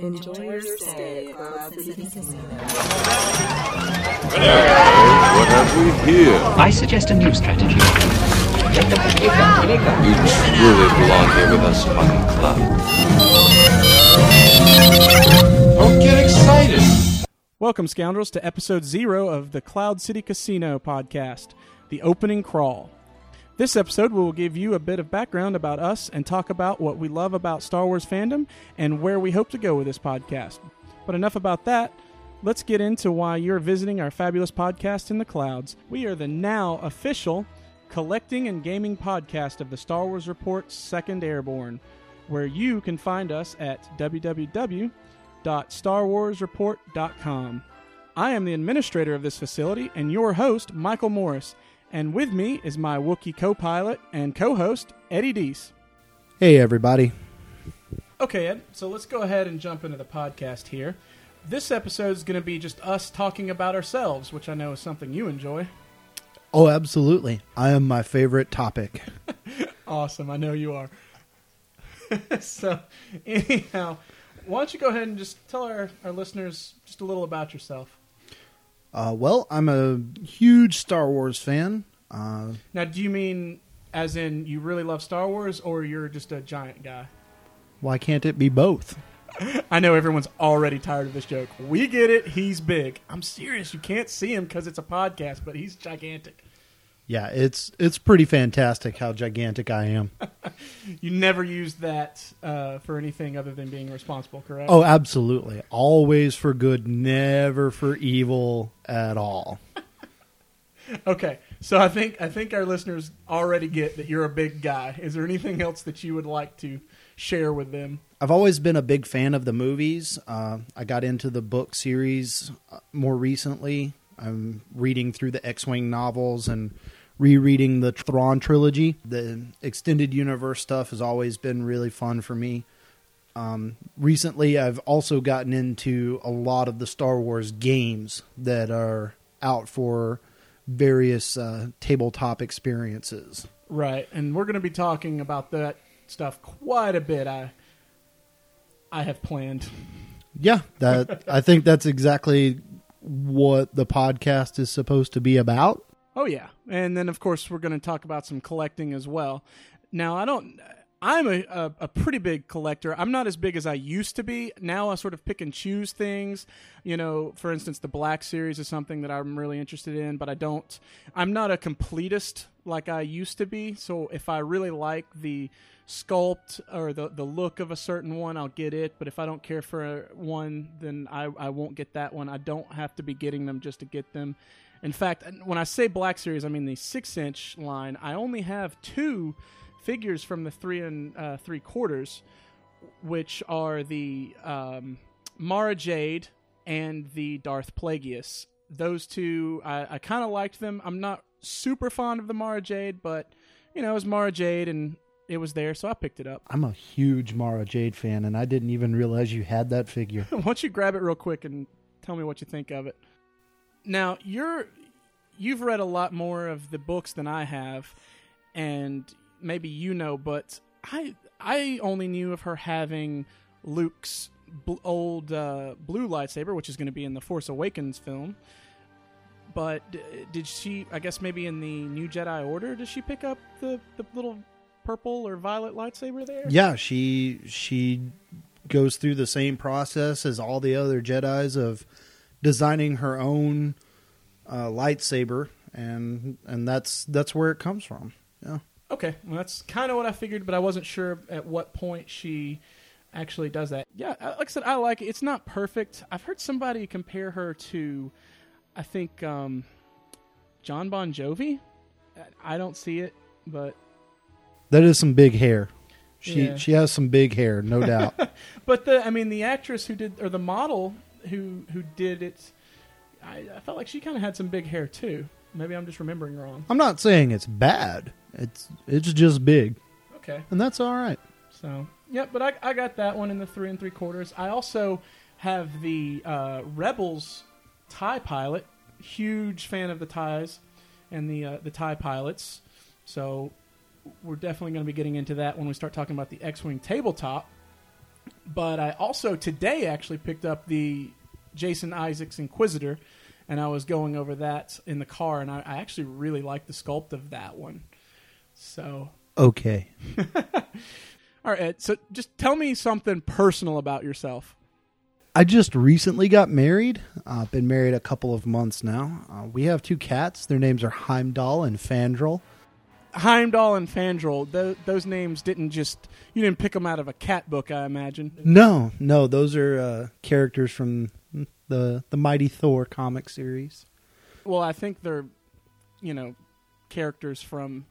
Enjoy your stay at Cloud City Casino. What have we here? I suggest a new strategy. You truly belong here with us, Fun Club. Don't get excited! Welcome, scoundrels, to episode zero of the Cloud City Casino podcast, the opening crawl. This episode will give you a bit of background about us and talk about what we love about Star Wars fandom and where we hope to go with this podcast. But enough about that. Let's get into why you're visiting our fabulous podcast in the clouds. We are the now official collecting and gaming podcast of the Star Wars Report Second Airborne, where you can find us at www.starwarsreport.com. I am the administrator of this facility and your host, Michael Morris, and with me is my Wookiee co pilot and co host, Eddie Deese. Hey, everybody. Okay, Ed, so let's go ahead and jump into the podcast here. This episode is going to be just us talking about ourselves, which I know is something you enjoy. Oh, absolutely. I am my favorite topic. Awesome, I know you are. so, anyhow, why don't you go ahead and just tell our, our listeners just a little about yourself? Uh, well, I'm a huge Star Wars fan. Uh, Now, do you mean as in you really love Star Wars, or you're just a giant guy? why can't it be both? I know everyone's already tired of this joke. We get it. He's big. I'm serious. You can't see him because it's a podcast, but he's gigantic. Yeah, it's it's pretty fantastic how gigantic I am. You never use that uh, for anything other than being responsible, correct? Oh, absolutely. Always for good, never for evil at all. Okay. So I think I think our listeners already get that you're a big guy. Is there anything else that you would like to share with them? I've always been a big fan of the movies. Uh, I got into the book series uh, more recently. I'm reading through the X-wing novels and rereading the Thrawn trilogy. The extended universe stuff has always been really fun for me. Um, recently, I've also gotten into a lot of the Star Wars games that are out for various uh, tabletop experiences. Right. And we're going to be talking about that stuff quite a bit. I I have planned. Yeah, that I think that's exactly what the podcast is supposed to be about. Oh yeah, and then of course we're going to talk about some collecting as well. Now I don't. I'm a, a, a pretty big collector. I'm not as big as I used to be. Now I sort of pick and choose things. You know, for instance, the Black Series is something that I'm really interested in, but I don't. I'm not a completist like I used to be. So if I really like the sculpt or the the look of a certain one, I'll get it. But if I don't care for one, then I I won't get that one. I don't have to be getting them just to get them. In fact, when I say Black Series, I mean the six inch line. I only have two figures from the three and uh, three quarters, which are the um, Mara Jade and the Darth Plagueis. Those two, I, I kind of liked them. I'm not super fond of the Mara Jade, but you know, it was Mara Jade and it was there, so I picked it up. I'm a huge Mara Jade fan, and I didn't even realize you had that figure. Why don't you grab it real quick and tell me what you think of it? Now you're you've read a lot more of the books than I have, and maybe you know, but I I only knew of her having Luke's bl- old uh, blue lightsaber, which is going to be in the Force Awakens film. But did she? I guess maybe in the New Jedi Order, does she pick up the the little purple or violet lightsaber there? Yeah, she she goes through the same process as all the other Jedi's of designing her own uh, lightsaber, and and that's that's where it comes from. Yeah. Okay, well that's kind of what I figured, but I wasn't sure at what point she actually does that. Yeah, like I said, I like it. It's not perfect. I've heard somebody compare her to, I think, um, John Bon Jovi. I- don't see it, but That is some big hair. She Yeah. she has some big hair, no doubt. but the I mean the actress who did or the model who who did it, I, I felt like she kind of had some big hair too. Maybe I'm just remembering wrong. I'm not saying it's bad. It's it's just big, Okay. and that's all right. So, yep, but I, I got that one in the three and three quarters. I also have the uh, Rebels tie pilot. Huge fan of the ties and the uh, the tie pilots. So we're definitely going to be getting into that when we start talking about the X-wing tabletop. But I also today actually picked up the Jason Isaacs Inquisitor, and I was going over that in the car, and I, I actually really like the sculpt of that one. So, Okay. all right, Ed, so just tell me something personal about yourself. I just recently got married. Uh, been married a couple of months now. Uh, we have two cats. Their names are Heimdall and Fandral. Heimdall and Fandral, tho- those names didn't just you didn't pick them out of a cat book, I imagine. No, no, those are uh, characters from the the Mighty Thor comic series. Well, I think they're you know characters from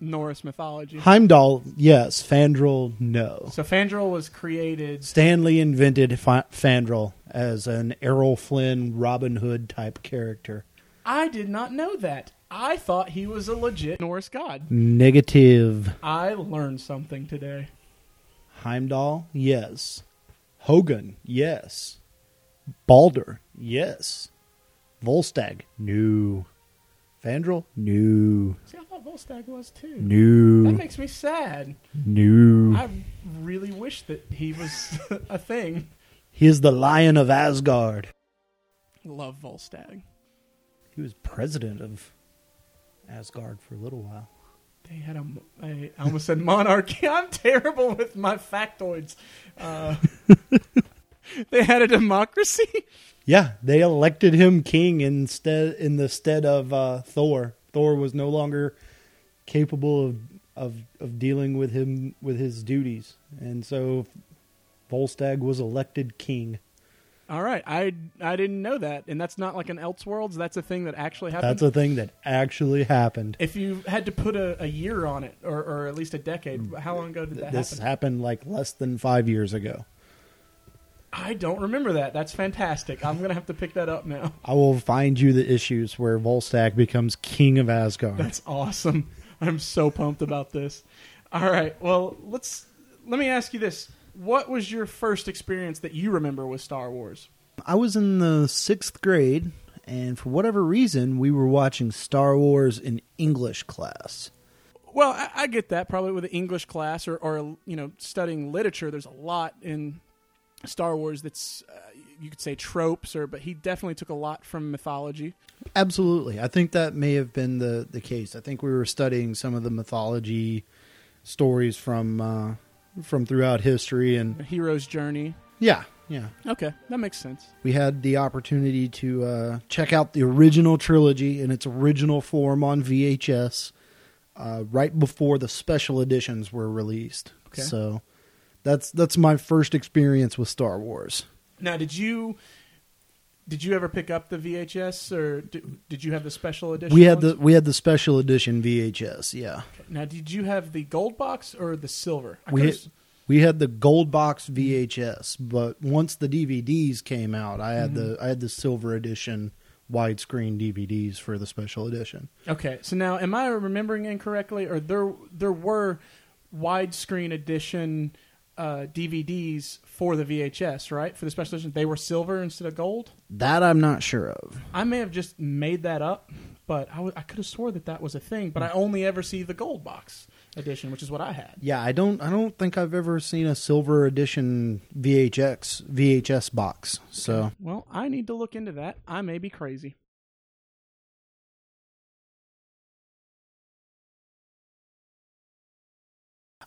Norse mythology. Heimdall, yes. Fandral, no. So Fandral was created. Stan Lee invented Fa- Fandral as an Errol Flynn Robin Hood type character. I did not know that. I thought he was a legit Norse god. Negative. I learned something today. Heimdall, yes. Hogun, yes. Balder, yes. Volstagg, no. Fandral, no. See, I thought Volstagg was too. No. That makes me sad. No. I really wish that he was a thing. He is the Lion of Asgard. Love Volstagg. He was president of Asgard for a little while. They had a, a I almost said monarchy. I'm terrible with my factoids. Uh, they had a democracy. Yeah, they elected him king instead in the stead of uh, Thor. Thor was no longer capable of, of of dealing with him with his duties, and so Volstagg was elected king. All right, I I didn't know that, and that's not like an Elseworlds. That's a thing that actually happened. That's a thing that actually happened. if you had to put a, a year on it, or, or at least a decade, how long ago did that happen? This happen? happened like less than five years ago. I don't remember that. That's fantastic. I'm gonna have to pick that up now. I will find you the issues where Volstagg becomes king of Asgard. That's awesome. I'm so pumped about this. All right, well let's let me ask you this: What was your first experience that you remember with Star Wars? I was in the sixth grade, and for whatever reason, we were watching Star Wars in English class. Well, I, I get that probably with an English class or, or you know studying literature. There's a lot in Star Wars that's uh, you could say tropes, or but he definitely took a lot from mythology. Absolutely. I think that may have been the, the case. I think we were studying some of the mythology stories from uh, from throughout history and A hero's journey. yeah, yeah. Okay, that makes sense. We had the opportunity to uh, check out the original trilogy in its original form on VHS uh, right before the special editions were released. Okay. So that's that's my first experience with Star Wars. Now, did you did you ever pick up the VHS, or did, did you have the special edition? We had the we had the special edition VHS. Yeah. Now, did you have the gold box or the silver? I We could've- had, we had the gold box VHS, but once the DVDs came out, I had the mm-hmm. I had the silver edition widescreen DVDs for the special edition. Okay, so now am I remembering incorrectly, or there there were widescreen edition uh, DVDs for the VHS, right? For the special edition, they were silver instead of gold. That I'm not sure of. I may have just made that up, but I, w- I could have swore that that was a thing. But I only ever see the gold box edition, which is what I had. Yeah, I don't I don't think I've ever seen a silver edition VHX VHS box. So Well, I need to look into that. I may be crazy.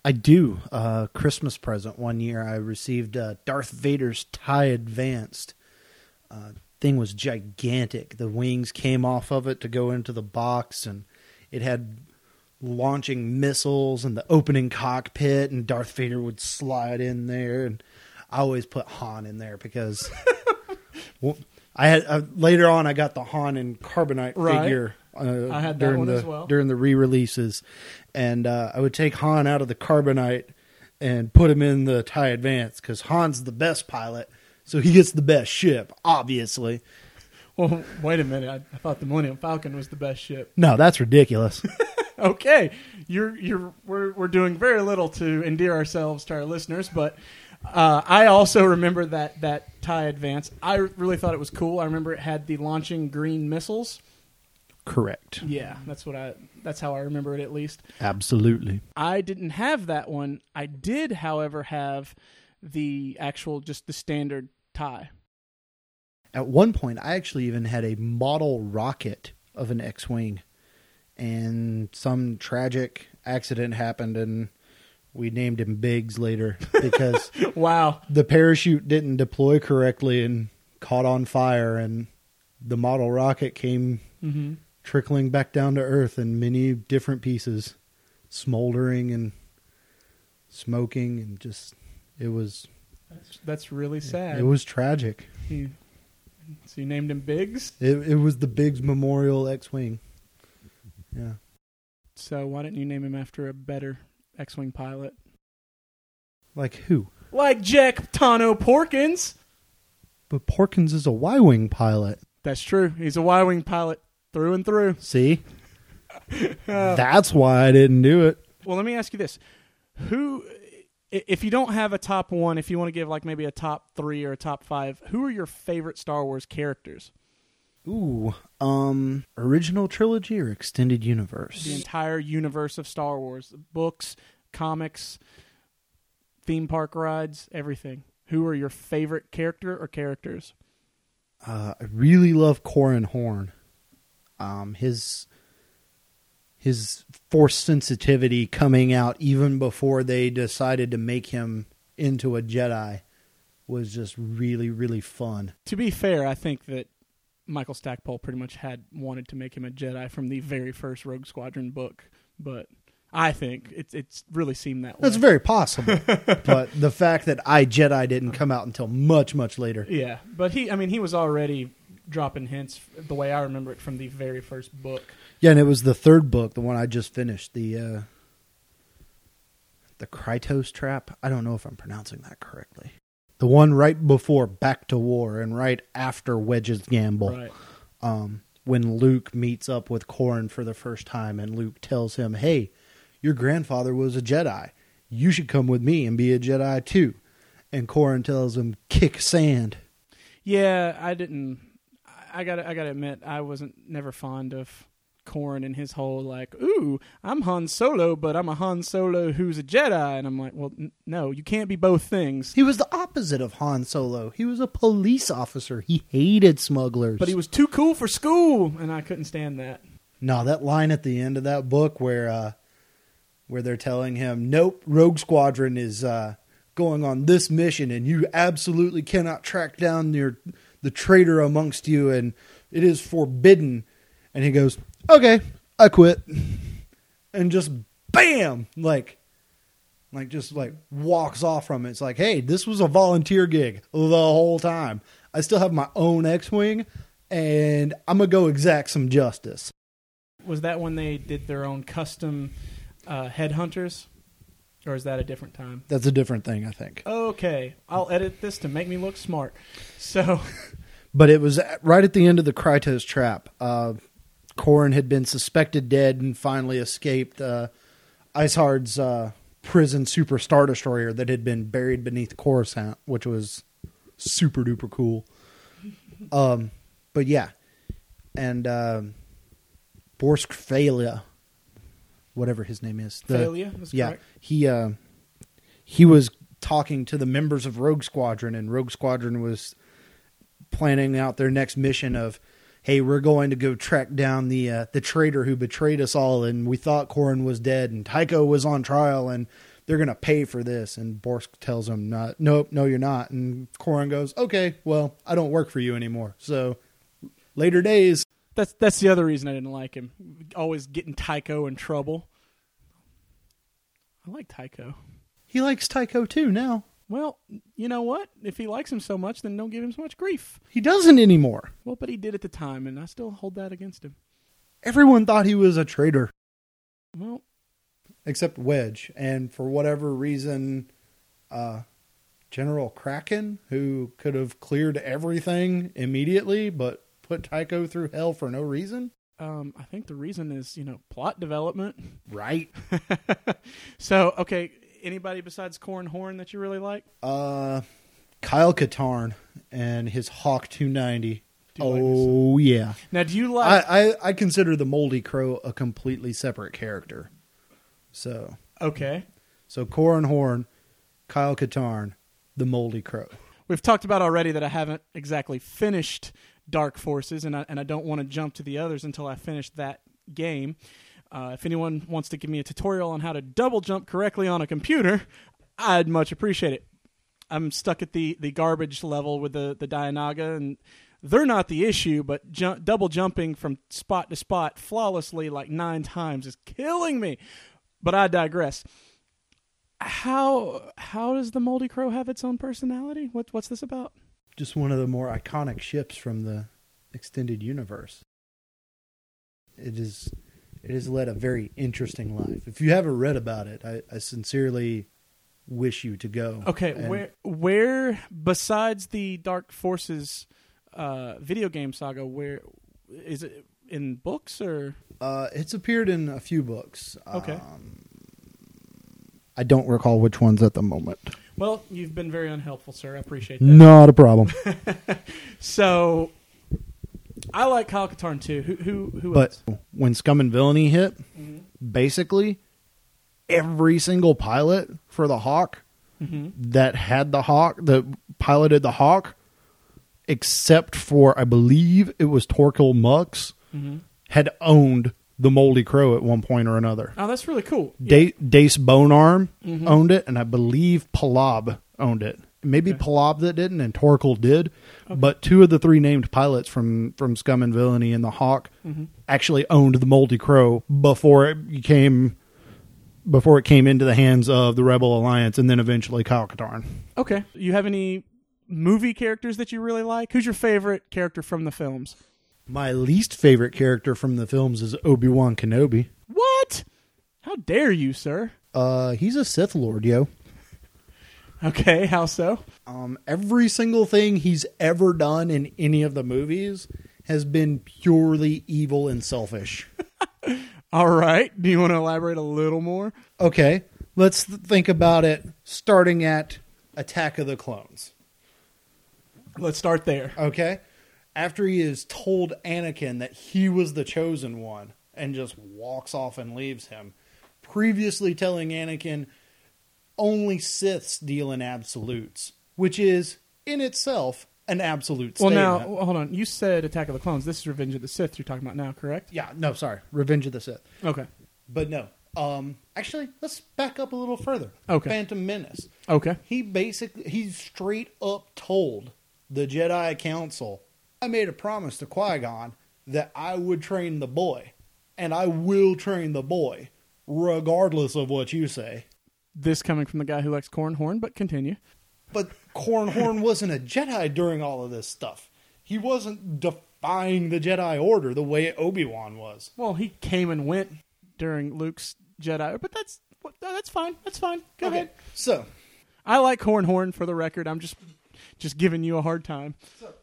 I do. Uh, Christmas present one year, I received uh, Darth Vader's tie advanced. Uh, thing was gigantic. The wings came off of it to go into the box, and it had launching missiles and the opening cockpit, and Darth Vader would slide in there. And I always put Han in there because well, I had uh, later on I got the Han and Carbonite Right. figure. Uh, I had that during one the as well. during the re-releases, and uh, I would take Han out of the Carbonite and put him in the Tie Advance because Han's the best pilot, so he gets the best ship, obviously. Well, wait a minute. I, I thought the Millennium Falcon was the best ship. No, that's ridiculous. okay, you're you're we're we're doing very little to endear ourselves to our listeners, but uh, I also remember that that tie advance. I really thought it was cool. I remember it had the launching green missiles, Correct. Yeah, that's what I. That's how I remember it at least. Absolutely. I didn't have that one. I did, however, have the actual just the standard tie. At one point, I actually even had a model rocket of an X Wing, and some tragic accident happened, and we named him Biggs later because Wow. the parachute didn't deploy correctly and caught on fire, and the model rocket came hmm trickling back down to Earth in many different pieces, smoldering and smoking, and just it was That's, that's really sad. it was tragic. You- so you named him Biggs. It it was the Biggs Memorial X-wing. Yeah. So why didn't you name him after a better X-wing pilot, Like who? like Jack Tono Porkins? But Porkins is a Y-wing pilot. That's true. He's a Y-wing pilot through and through. See? That's why I didn't do it. Well, let me ask you this: Who, if you don't have a top one, if you want to give like maybe a top three or a top five, who are your favorite Star Wars characters? Ooh, um original trilogy or extended universe? The entire universe of Star Wars, books, comics, theme park rides, everything. Who are your favorite character or characters? Uh, I really love Corran Horn. Um, his his force sensitivity coming out even before they decided to make him into a Jedi was just really really fun. To be fair, I think that Michael Stackpole pretty much had wanted to make him a Jedi from the very first Rogue Squadron book, but I think it's it's really seemed that way. That's very possible, but the fact that I Jedi didn't come out until much much later. Yeah, but he, I mean, he was already dropping hints the way I remember it from the very first book. Yeah, and it was the third book, the one I just finished, the uh, the Krytos trap. I don't know if I'm pronouncing that correctly. The one right before Back to War and right after Wedge's Gamble. Right. Um, when Luke meets up with Corran for the first time, and Luke tells him, "Hey, your grandfather was a Jedi. You should come with me and be a Jedi too." And Corran tells him, "Kick sand." Yeah, I didn't. I- got. I got to admit, I wasn't never fond of Corran and his whole like, "Ooh, I'm Han Solo, but I'm a Han Solo who's a Jedi," and I'm like, "Well, n- no, you can't be both things." He was the opposite of Han Solo. He was a police officer. He hated smugglers. But he was too cool for school, and I couldn't stand that. No, that line at the end of that book where uh where they're telling him, "Nope, Rogue Squadron is uh going on this mission and you absolutely cannot track down your the traitor amongst you and it is forbidden." And he goes, "Okay, I quit." And just bam, like like just like walks off from it. It's like, "Hey, this was a volunteer gig the whole time. I still have my own X-wing and I'm to go exact some justice." Was that when they did their own custom uh, headhunters, or is that a different time? That's a different thing, I think. Okay, I'll edit this to make me look smart. So, But it was at- right at the end of the Krytos trap. Uh, Corran had been suspected dead and finally escaped uh, Isard's uh, prison super star destroyer that had been buried beneath Coruscant, which was super duper cool. Um, but yeah, and um Borsk Fey'lya, whatever his name is, the- failure yeah, correct. he uh, he was talking to the members of Rogue Squadron, and Rogue Squadron was planning out their next mission of, "Hey, we're going to go track down the uh, the traitor who betrayed us all, and we thought Corran was dead, and Tycho was on trial, and they're going to pay for this." And Borsk tells him, "Not, nope, no, you're not." And Corran goes, "Okay, well, I don't work for you anymore, so later days." That's that's the other reason I didn't like him. Always getting Tycho in trouble. I like Tycho. He likes Tycho too now. Well, you know what? If he likes him so much, then don't give him so much grief. He doesn't anymore. Well, but he did at the time, and I still hold that against him. Everyone thought he was a traitor. Well, except Wedge, and for whatever reason, uh, General Cracken, who could have cleared everything immediately, but put Tycho through hell for no reason. um, I think the reason is you know plot development. Right. so okay, anybody besides Corn Horn that you really like? Uh, Kyle Katarn and his Hawk 290. Do you like? Oh yeah. Now, do you like? I, I I consider the Moldy Crow a completely separate character. So okay, so Corran Horn, Kyle Katarn, the Moldy Crow. we've talked about already that I haven't exactly finished Dark Forces, and I, and I don't want to jump to the others until I finish that game. Uh, if anyone wants to give me a tutorial on how to double jump correctly on a computer, I'd much appreciate it. I'm stuck at the, the garbage level with the the dianoga, and they're not the issue, but ju- double jumping from spot to spot flawlessly like nine times is killing me. But I digress. How how does the Moldy Crow have its own personality? What what's this about? Just one of the more iconic ships from the extended universe. It is it has led a very interesting life. If you haven't read about it, I, I sincerely wish you to go. Okay, And- where where besides the Dark Forces uh, video game saga, where is it in books or Uh, it's appeared in a few books. Okay. Um, I don't recall which ones at the moment. Well, you've been very unhelpful, sir. I appreciate that. Not a problem. So, I like Kyle Katarn too. Who who who but else? when Scum and Villainy hit, Mhm. basically every single pilot for the Hawk Mhm. that had the Hawk, that piloted the Hawk, except for I believe it was Torkil Mux, Mhm. had owned the Moldy Crow at one point or another. Oh, that's really cool. Yeah. Da- Dace Bonearm Mhm. owned it, and I believe Palob owned it. Maybe Okay. Palob that didn't, and Torkil did. Okay. But two of the three named pilots from from Scum and Villainy and the Hawk Mhm. actually owned the Moldy Crow before it became before it came into the hands of the Rebel Alliance, and then eventually Kyle Katarn. Okay. You have any movie characters that you really like? Who's your favorite character from the films? My least favorite character from the films is Obi Wan Kenobi. What? How dare you, sir? Uh, he's a Sith Lord, yo. Okay, how so? Um, every single thing he's ever done in any of the movies has been purely evil and selfish. All right. Do you want to elaborate a little more? Okay, let's th- think about it starting at Attack of the Clones. Let's start there. Okay? After he has told Anakin that he was the chosen one and just walks off and leaves him, previously telling Anakin only Siths deal in absolutes, which is in itself an absolute Well, statement. now, hold on. You said Attack of the Clones. This is Revenge of the Sith you're talking about now, correct? Yeah, no, sorry. Revenge of the Sith. Okay. But no. Um actually, let's back up a little further. Okay. Phantom Menace. Okay. He basically he straight up told the Jedi Council, I made a promise to Qui-Gon that I would train the boy, and I will train the boy, regardless of what you say. This coming from the guy who likes corn horn, but continue. But Cornhorn wasn't a Jedi during all of this stuff. He wasn't defying the Jedi Order the way Obi-Wan was. Well, he came and went during Luke's Jedi, but that's that's fine. That's fine. Go Okay, ahead. So, I like corn horn for the record. I'm just just giving you a hard time. So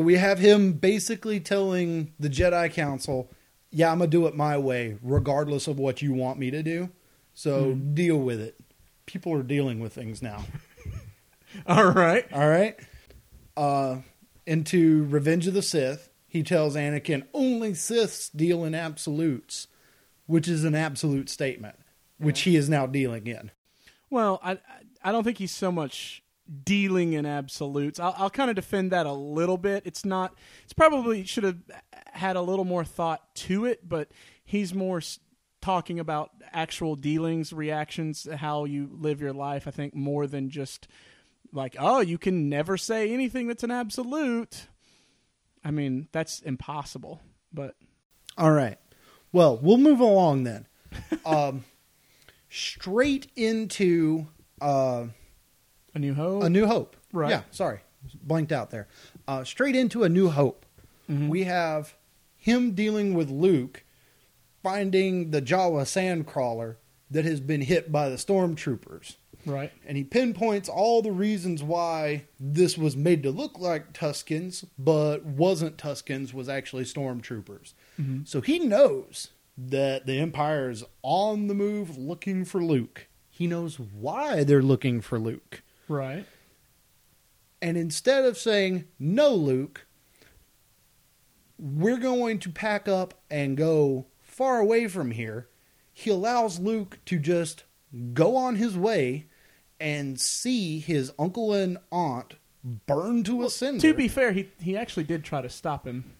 we have him basically telling the Jedi Council, "Yeah, I'm gonna do it my way, regardless of what you want me to do. So deal with it." People are dealing with things now. All right. All right. Uh, into Revenge of the Sith, he tells Anakin, "Only Siths deal in absolutes," which is an absolute statement, which he is now dealing in. Well, I I don't think he's so much dealing in absolutes. I'll, I'll kind of defend that a little bit. It's not. It's probably should have had a little more thought to it, but he's more talking about actual dealings, reactions, how you live your life. I think more than just like, oh, you can never say anything that's an absolute. I mean, that's impossible. But All right. Well, we'll move along then. um, straight into uh, a new hope. A New Hope. Right. Yeah, sorry. Blanked out there. Uh, straight into A New Hope. Mhm. We have him dealing with Luke finding the Jawa sandcrawler that has been hit by the stormtroopers. right. And he pinpoints all the reasons why this was made to look like Tuskens, but wasn't Tuskens, was actually stormtroopers. Mhm. So he knows that the Empire is on the move looking for Luke. He knows why they're looking for Luke. Right. And instead of saying, no, Luke, we're going to pack up and go far away from here. He allows Luke to just go on his way and see his uncle and aunt burn to a cinder. To be fair, he he actually did try to stop him.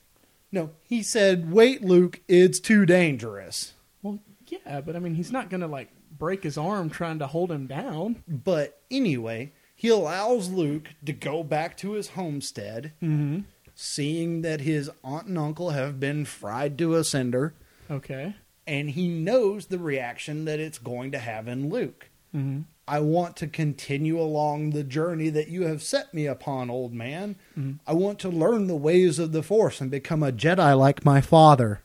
no, he said, "Wait, Luke, it's too dangerous." Well, yeah, but I mean, he's not gonna like break his arm trying to hold him down. But anyway, he allows Luke to go back to his homestead, Mm-hmm. seeing that his aunt and uncle have been fried to a cinder, Okay. and he knows the reaction that it's going to have in Luke. Mm-hmm. I want to continue along the journey that you have set me upon, old man. I want to learn the ways of the Force and become a Jedi like my father.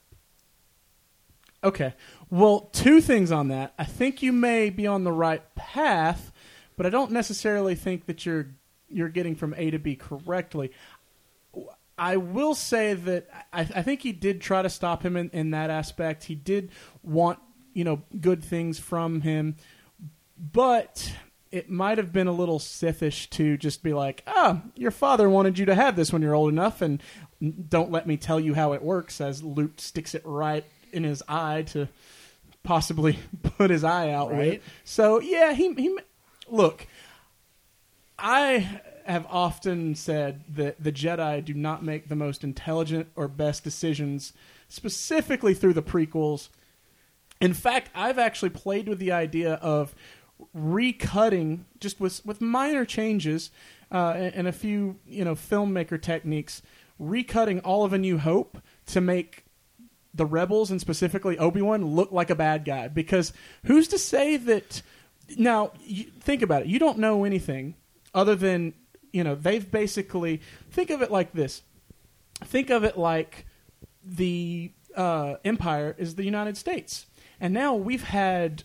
Okay. Well, two things on that. I think you may be on the right path, but I don't necessarily think that you're you're getting from A to B correctly. I will say that I, I think he did try to stop him in, in that aspect. He did want you know good things from him, but it might have been a little Sithish to just be like, "Ah, your father wanted you to have this when you're old enough, and don't let me tell you how it works." As Luke sticks it right in his eye to possibly put his eye out with. Right. So yeah, he he look. I have often said that the Jedi do not make the most intelligent or best decisions, specifically through the prequels. In fact, I've actually played with the idea of recutting just with with minor changes uh, and, and a few you know filmmaker techniques, recutting all of A New Hope to make the rebels and specifically Obi-Wan look like a bad guy because who's to say that now you, think about it. You don't know anything other than you know they've basically think of it like this. Think of it like the uh, empire is the United States. And now we've had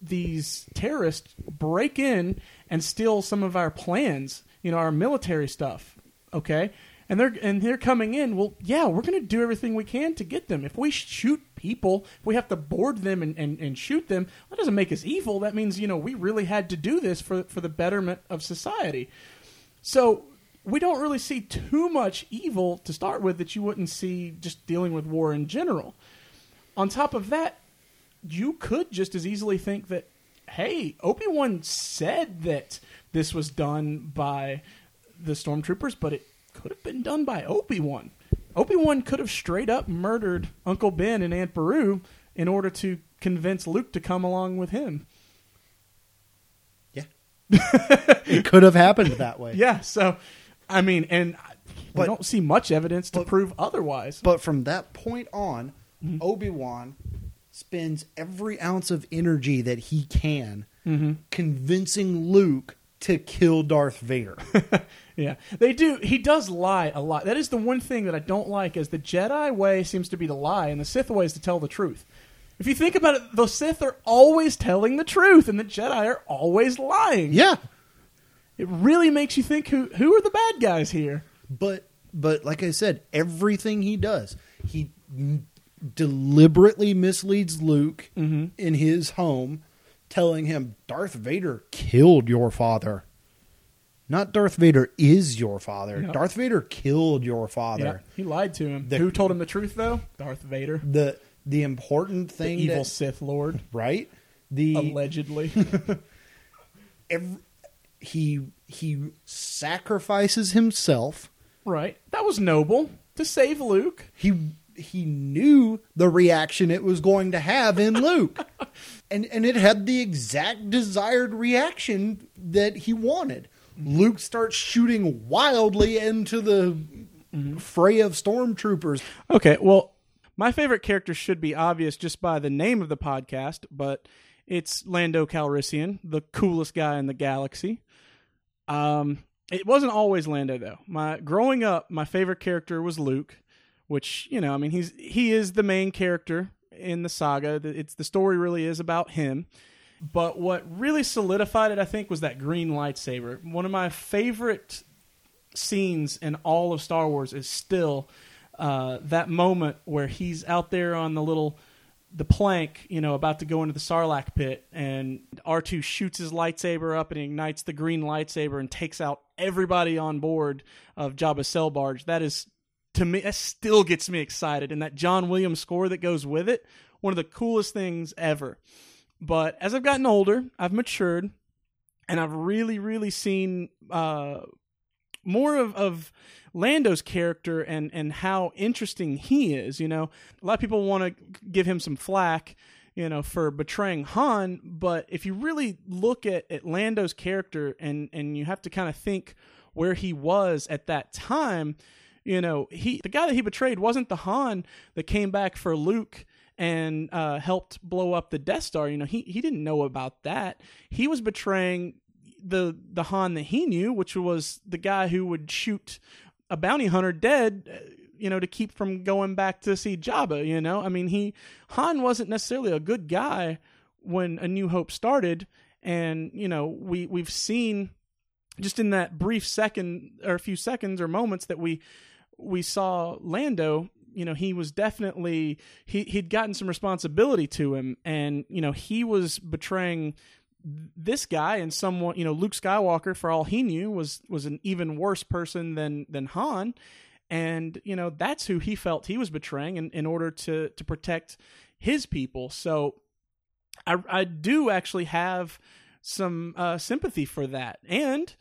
these terrorists break in and steal some of our plans, you know, our military stuff. Okay, and they're and they're coming in. Well, yeah, we're going to do everything we can to get them. If we shoot people, if we have to board them and, and, and shoot them, that doesn't make us evil. That means you know we really had to do this for for the betterment of society. So we don't really see too much evil to start with that you wouldn't see just dealing with war in general. On top of that, you could just as easily think that, hey, Obi Wan said that this was done by the stormtroopers, but it could have been done by Obi Wan. Obi Wan could have straight up murdered Uncle Ben and Aunt Beru in order to convince Luke to come along with him. Yeah. it could have happened that way. Yeah, so I mean, and I- we don't see much evidence to but- prove otherwise. But from that point on, mm-hmm. Obi Wan spends every ounce of energy that he can mm-hmm. convincing Luke to kill Darth Vader. Yeah, they do. He does lie a lot. That is the one thing that I don't like. Is the Jedi way seems to be to lie, and the Sith way is to tell the truth. If you think about it, the Sith are always telling the truth, and the Jedi are always lying. yeah. It really makes you think who who are the bad guys here. But but like I said, everything he does, he deliberately misleads Luke mm-hmm. in his home, telling him Darth Vader killed your father. Not Darth Vader is your father. Darth Vader killed your Yeah, father. he lied to him. The- who told him the truth though? Darth Vader, The the important the thing evil that- Sith Lord, right? The allegedly. ev- he he sacrifices himself. right. That was noble to save Luke. He he knew the reaction it was going to have in Luke. and and it had the exact desired reaction that he wanted. Luke starts shooting wildly into the fray of stormtroopers. Okay, well, my favorite character should be obvious just by the name of the podcast, but it's Lando Calrissian, the coolest guy in the galaxy. Um, it wasn't always Lando though. My growing up, my favorite character was Luke, which you know, I mean, he's he is the main character in the saga. It's the story really is about him. But what really solidified it, I think, was that green lightsaber. One of my favorite scenes in all of Star Wars is still uh, that moment where he's out there on the little the plank, you know, about to go into the Sarlacc pit, and R two shoots his lightsaber up and ignites the green lightsaber and takes out everybody on board of Jabba's cell barge. That is, to me that still gets me excited. And that John Williams score that goes with it one of the coolest things ever. But as I've gotten older I've matured and I've really really seen uh more of, of Lando's character and and how interesting he is you know? A lot of people want to give him some flack you know for betraying Han but if you really look at, at Lando's character and and you have to kind of think where he was at that time you know, he the guy that he betrayed wasn't the Han that came back for Luke and uh, helped blow up the Death Star. You know, he he didn't know about that. He was betraying the the Han that he knew, which was the guy who would shoot a bounty hunter dead. uh, You know, to keep from going back to see Jabba. You know, I mean, he Han wasn't necessarily a good guy when A New Hope started, and you know, we we've seen just in that brief second or a few seconds or moments that we we saw Lando, you know, he was definitely he he'd gotten some responsibility to him, and you know he was betraying this guy and someone. You know, Luke Skywalker, for all he knew, was was an even worse person than than Han, and you know that's who he felt he was betraying in, in order to to protect his people. So I I do actually have some uh, sympathy for that, and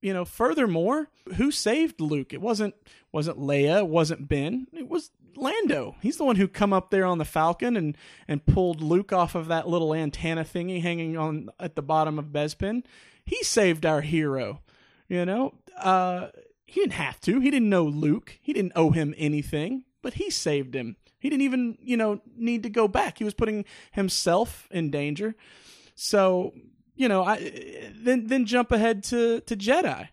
you know, furthermore, who saved Luke? It wasn't wasn't Leia, it wasn't Ben, it was Lando. He's the one who come up there on the Falcon and and pulled Luke off of that little antenna thingy hanging on at the bottom of Bespin. He saved our hero. You know, uh, he didn't have to. He didn't know Luke. He didn't owe him anything, but he saved him. He didn't even, you know, need to go back. He was putting himself in danger. So you know, I then then jump ahead to to Jedi.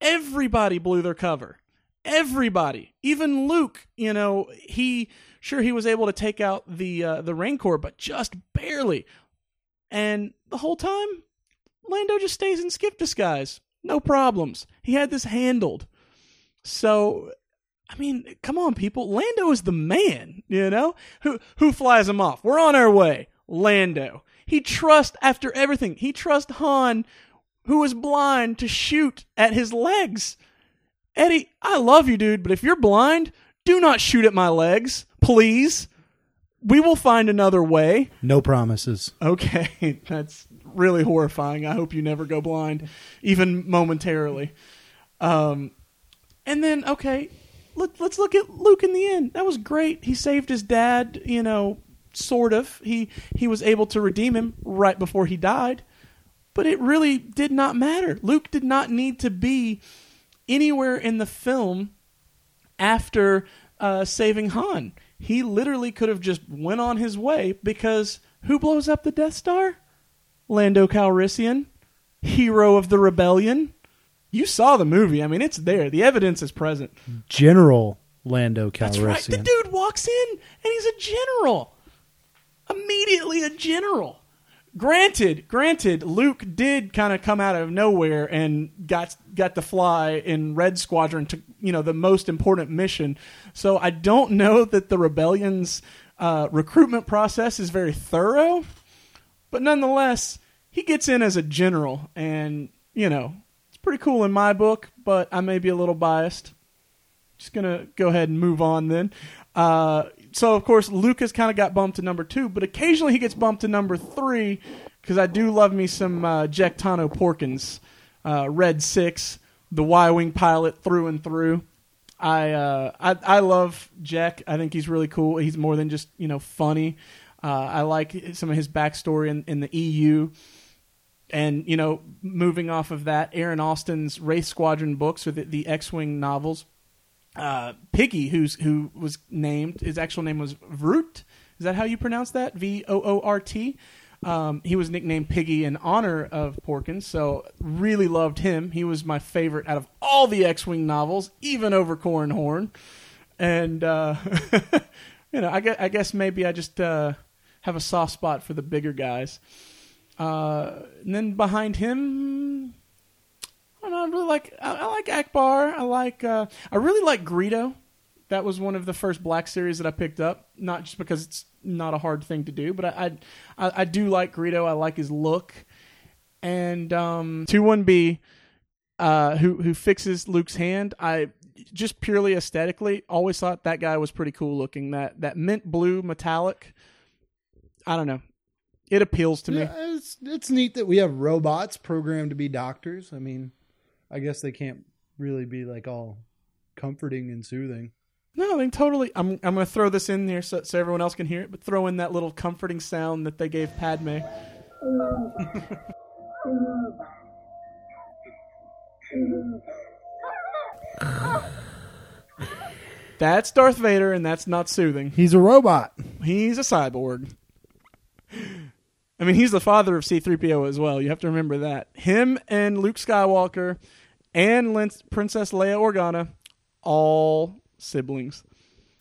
Everybody blew their cover. Everybody, even Luke. You know, he sure he was able to take out the uh, the Rancor, but just barely. And the whole time, Lando just stays in skip disguise. No problems. He had this handled. So, I mean, come on, people. Lando is the man. You know who who flies him off. We're on our way. Lando. He trusts after everything. He trusts Han, who is blind, to shoot at his legs. Eddie, I love you, dude, but if you're blind, do not shoot at my legs, please. We will find another way. No promises. Okay, that's really horrifying. I hope you never go blind, even momentarily. Um, and then okay, let, let's look at Luke in the end. That was great. He saved his dad. You know, sort of. He he was able to redeem him right before he died, but it really did not matter. Luke did not need to be anywhere in the film after uh, saving Han. He literally could have just went on his way because who blows up the Death Star? Lando Calrissian, hero of the rebellion. You saw the movie. I mean, it's there. The evidence is present. General Lando Calrissian. That's right. The dude walks in and he's a general. Immediately a general. Granted, granted, Luke did kind of come out of nowhere and got got to fly in Red Squadron to you know the most important mission. So I don't know that the rebellion's uh, recruitment process is very thorough, but nonetheless, he gets in as a general, and you know it's pretty cool in my book. But I may be a little biased. Just gonna go ahead and move on then. Uh, so of course Lucas kind of got bumped to number two, but occasionally he gets bumped to number three because I do love me some uh, Jack Tono Porkins, uh, Red Six, the Y wing pilot through and through. I, uh, I I love Jack. I think he's really cool. He's more than just you know funny. Uh, I like some of his backstory in, in the EU. And you know, moving off of that, Aaron Allston's Wraith Squadron books or the, the X-wing novels uh, Piggy, who's who was named, his actual name was Vroot. Is that how you pronounce that? V O O R T. Um, he was nicknamed Piggy in honor of Porkins, so really loved him. He was my favorite out of all the X-wing novels, even over Corn Horn. And uh, you know, I guess, I guess maybe I just uh, have a soft spot for the bigger guys. Uh, and then behind him, don't know. I really like. I, I like Ackbar. I like. Uh, I really like Greedo. That was one of the first Black series that I picked up. Not just because it's not a hard thing to do, but I I, I do like Greedo. I like his look. And um, two one B, uh, who who fixes Luke's hand. I just purely aesthetically, always thought that guy was pretty cool looking. That that mint blue metallic. I don't know. It appeals to me. Yeah, it's it's neat that we have robots programmed to be doctors. I mean, I guess they can't really be like all comforting and soothing. No, I mean totally. I'm I'm gonna throw this in there so, so everyone else can hear it, but throw in that little comforting sound that they gave Padme. That's Darth Vader, and that's not soothing. He's a robot. He's a cyborg. I mean, he's the father of C3PO as well. You have to remember that. Him and Luke Skywalker and Lin- Princess Leia Organa, all siblings.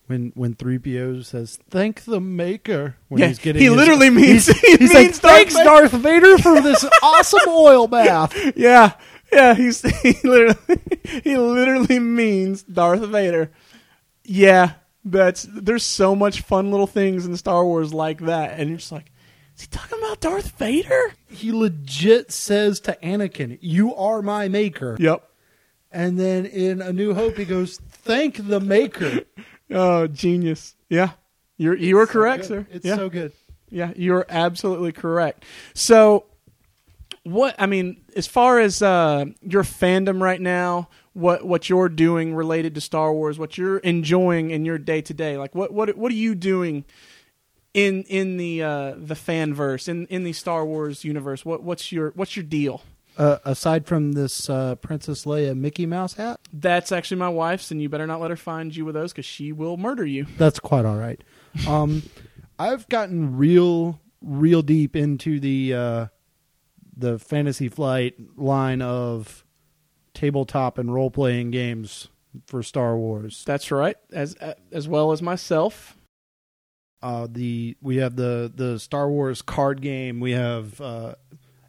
When when three PO says thank the maker when Yeah, he's getting he his- literally means he's, he he's means like thanks Vader." Darth Vader for this awesome oil bath. Yeah, yeah. He's he literally he literally means Darth Vader. Yeah, that's there's so much fun little things in Star Wars like that, and you're just like, is he talking about Darth Vader? He legit says to Anakin, "You are my maker." Yep. And then in A New Hope, he goes, "Thank the maker." Oh, genius. Yeah, you're you are correct, Good. sir. It's yeah. so good. Yeah, you're absolutely correct. So, what I mean, as far as uh, your fandom right now, what what you're doing related to Star Wars, what you're enjoying in your day to day, like what what what are you doing in in the uh, the fan verse in in the Star Wars universe? What what's your what's your deal? Uh, aside from this uh, Princess Leia Mickey Mouse hat, That's actually my wife's, and you better not let her find you with those because she will murder you. that's quite all right. Um, I've gotten real, real deep into the uh, the Fantasy Flight line of tabletop and role playing games for Star Wars. That's right, as as well as myself. Uh, the we have the the Star Wars card game. We have uh,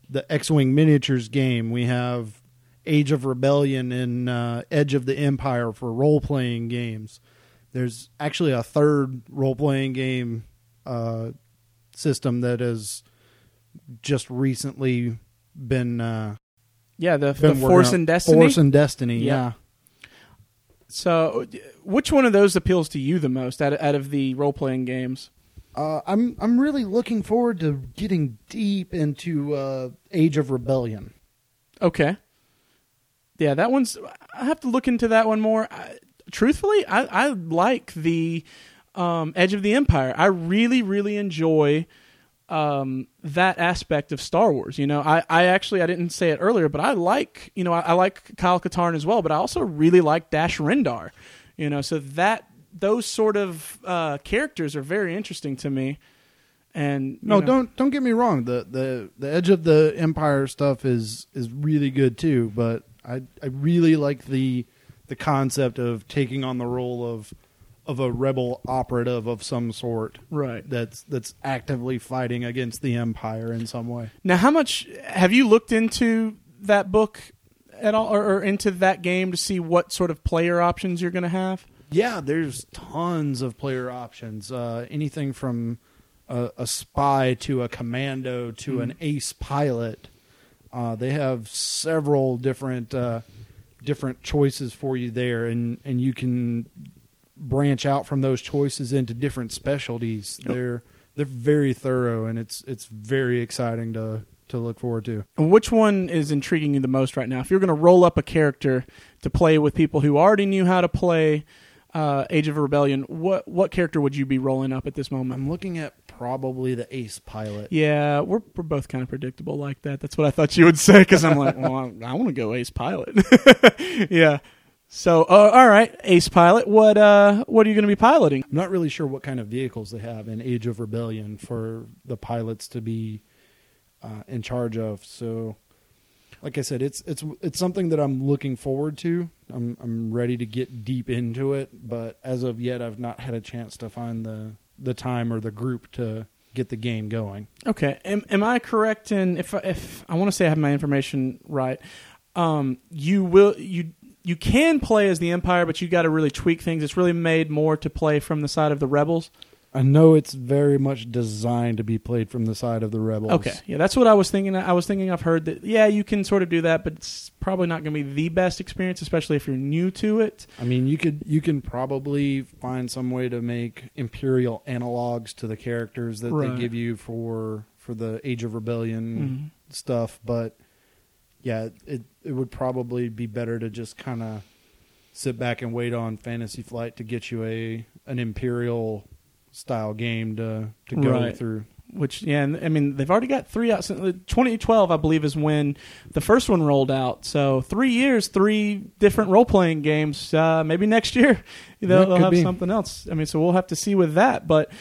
the X Wing miniatures game. We have Age of Rebellion and uh, Edge of the Empire for role playing games. There's actually a third role playing game uh, system that has just recently been uh, Yeah, the, the Force on- and Destiny. Force and Destiny. Yeah. Yeah. So, which one of those appeals to you the most out of, out of the role playing games? Uh, I'm I'm really looking forward to getting deep into uh, Age of Rebellion. Okay. Yeah, that one's. I have to look into that one more. I, truthfully, I, I like the um, Edge of the Empire. I really, really enjoy um, that aspect of Star Wars. You know, I, I actually I didn't say it earlier, but I like you know I, I like Kyle Katarn as well, but I also really like Dash Rendar. You know, so that those sort of uh, characters are very interesting to me. And No, know- don't don't get me wrong. The the the Edge of the Empire stuff is is really good too. But I I really like the the concept of taking on the role of of a rebel operative of some sort right. that's that's actively fighting against the Empire in some way. Now, how much have you looked into that book at all, or, or into that game to see what sort of player options you're going to have? Yeah, there's tons of player options. Uh, anything from a, a spy to a commando to an ace pilot. Uh, they have several different uh, different choices for you there, and, and you can branch out from those choices into different specialties. Yep. They're they're very thorough, and it's it's very exciting to to look forward to. And which one is intriguing you the most right now? If you're going to roll up a character to play with people who already knew how to play uh, Age of Rebellion, what what character would you be rolling up at this moment? I'm looking at probably the ace pilot. Yeah, we're we're both kind of predictable like that. That's what I thought you would say because I'm like, well, I, I want to go Ace Pilot. yeah. So, uh, all right, Ace Pilot. What uh, what are you going to be piloting? I'm not really sure what kind of vehicles they have in Age of Rebellion for the pilots to be uh, in charge of. So, like I said, it's it's it's something that I'm looking forward to. I'm I'm ready to get deep into it, but as of yet, I've not had a chance to find the the time or the group to get the game going. Okay, am, am I correct in if if I want to say I have my information right? Um, you will you you can play as the Empire, but you got to really tweak things. It's really made more to play from the side of the rebels. I know it's very much designed to be played from the side of the rebels. Okay, yeah, that's what I was thinking. I was thinking I've heard that. Yeah, you can sort of do that, but it's probably not going to be the best experience, especially if you're new to it. I mean, you could you can probably find some way to make imperial analogs to the characters that Right. they give you for for the Age of Rebellion Mhm. stuff, but yeah, it it would probably be better to just kind of sit back and wait on Fantasy Flight to get you a an imperial style game to to go Right. through. Which, yeah, and, I mean, they've already got three out. since- 2012, I believe, is when the first one rolled out. So three years, three different role playing games. Uh, maybe next year they'll, they'll have be. something else. I mean, so we'll have to see with that. But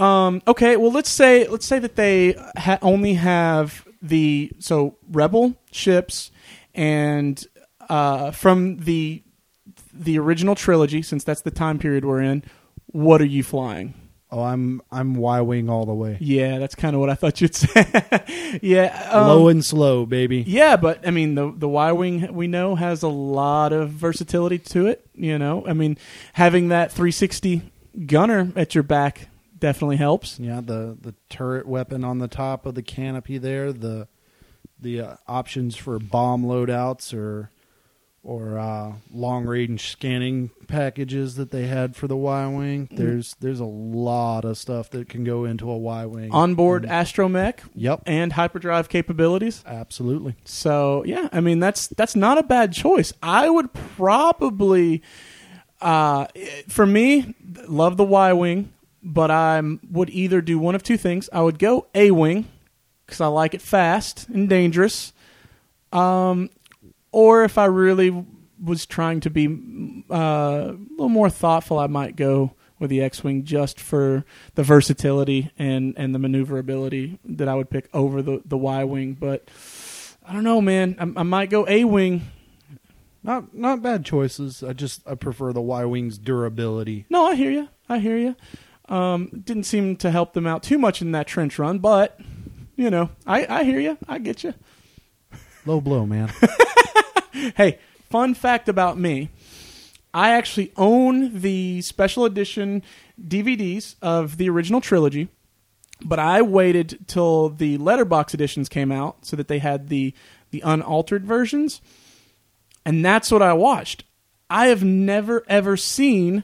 um, okay, well, let's say let's say that they ha- only have the so rebel ships and uh, from the the original trilogy, since that's the time period we're in. What are you flying? Oh, I'm I'm Y wing all the way, Yeah, that's kind of what I thought you'd say. yeah, um, low and slow, baby. yeah, but I mean, the the Y wing we know has a lot of versatility to it. You know, I mean, having that 360 gunner at your back definitely helps. Yeah, the the turret weapon on the top of the canopy there, the the uh, options for bomb loadouts or or uh, long range scanning packages that they had for the Y wing. There's there's a lot of stuff that can go into a Y wing. Onboard And- astromech Yep, and hyperdrive capabilities. absolutely. So yeah, I mean that's that's not a bad choice. I would probably, uh, for me, love the Y wing, but I would either do one of two things. I would go A wing because I like it fast and dangerous, um, or if I really was trying to be uh, a little more thoughtful, I might go with the X-wing just for the versatility and, and the maneuverability that I would pick over the the Y-wing. But I don't know, man. I, I might go A-wing. Not not bad choices. I just I prefer the Y wing's durability. No, I hear you. I hear you. Um, didn't seem to help them out too much in that trench run, but you know, I, I hear you. I get you. Low blow, man. Hey, fun fact about me. I actually own the special edition DVDs of the original trilogy, but I waited till the letterbox editions came out so that they had the the unaltered versions. And that's what I watched. I have never ever seen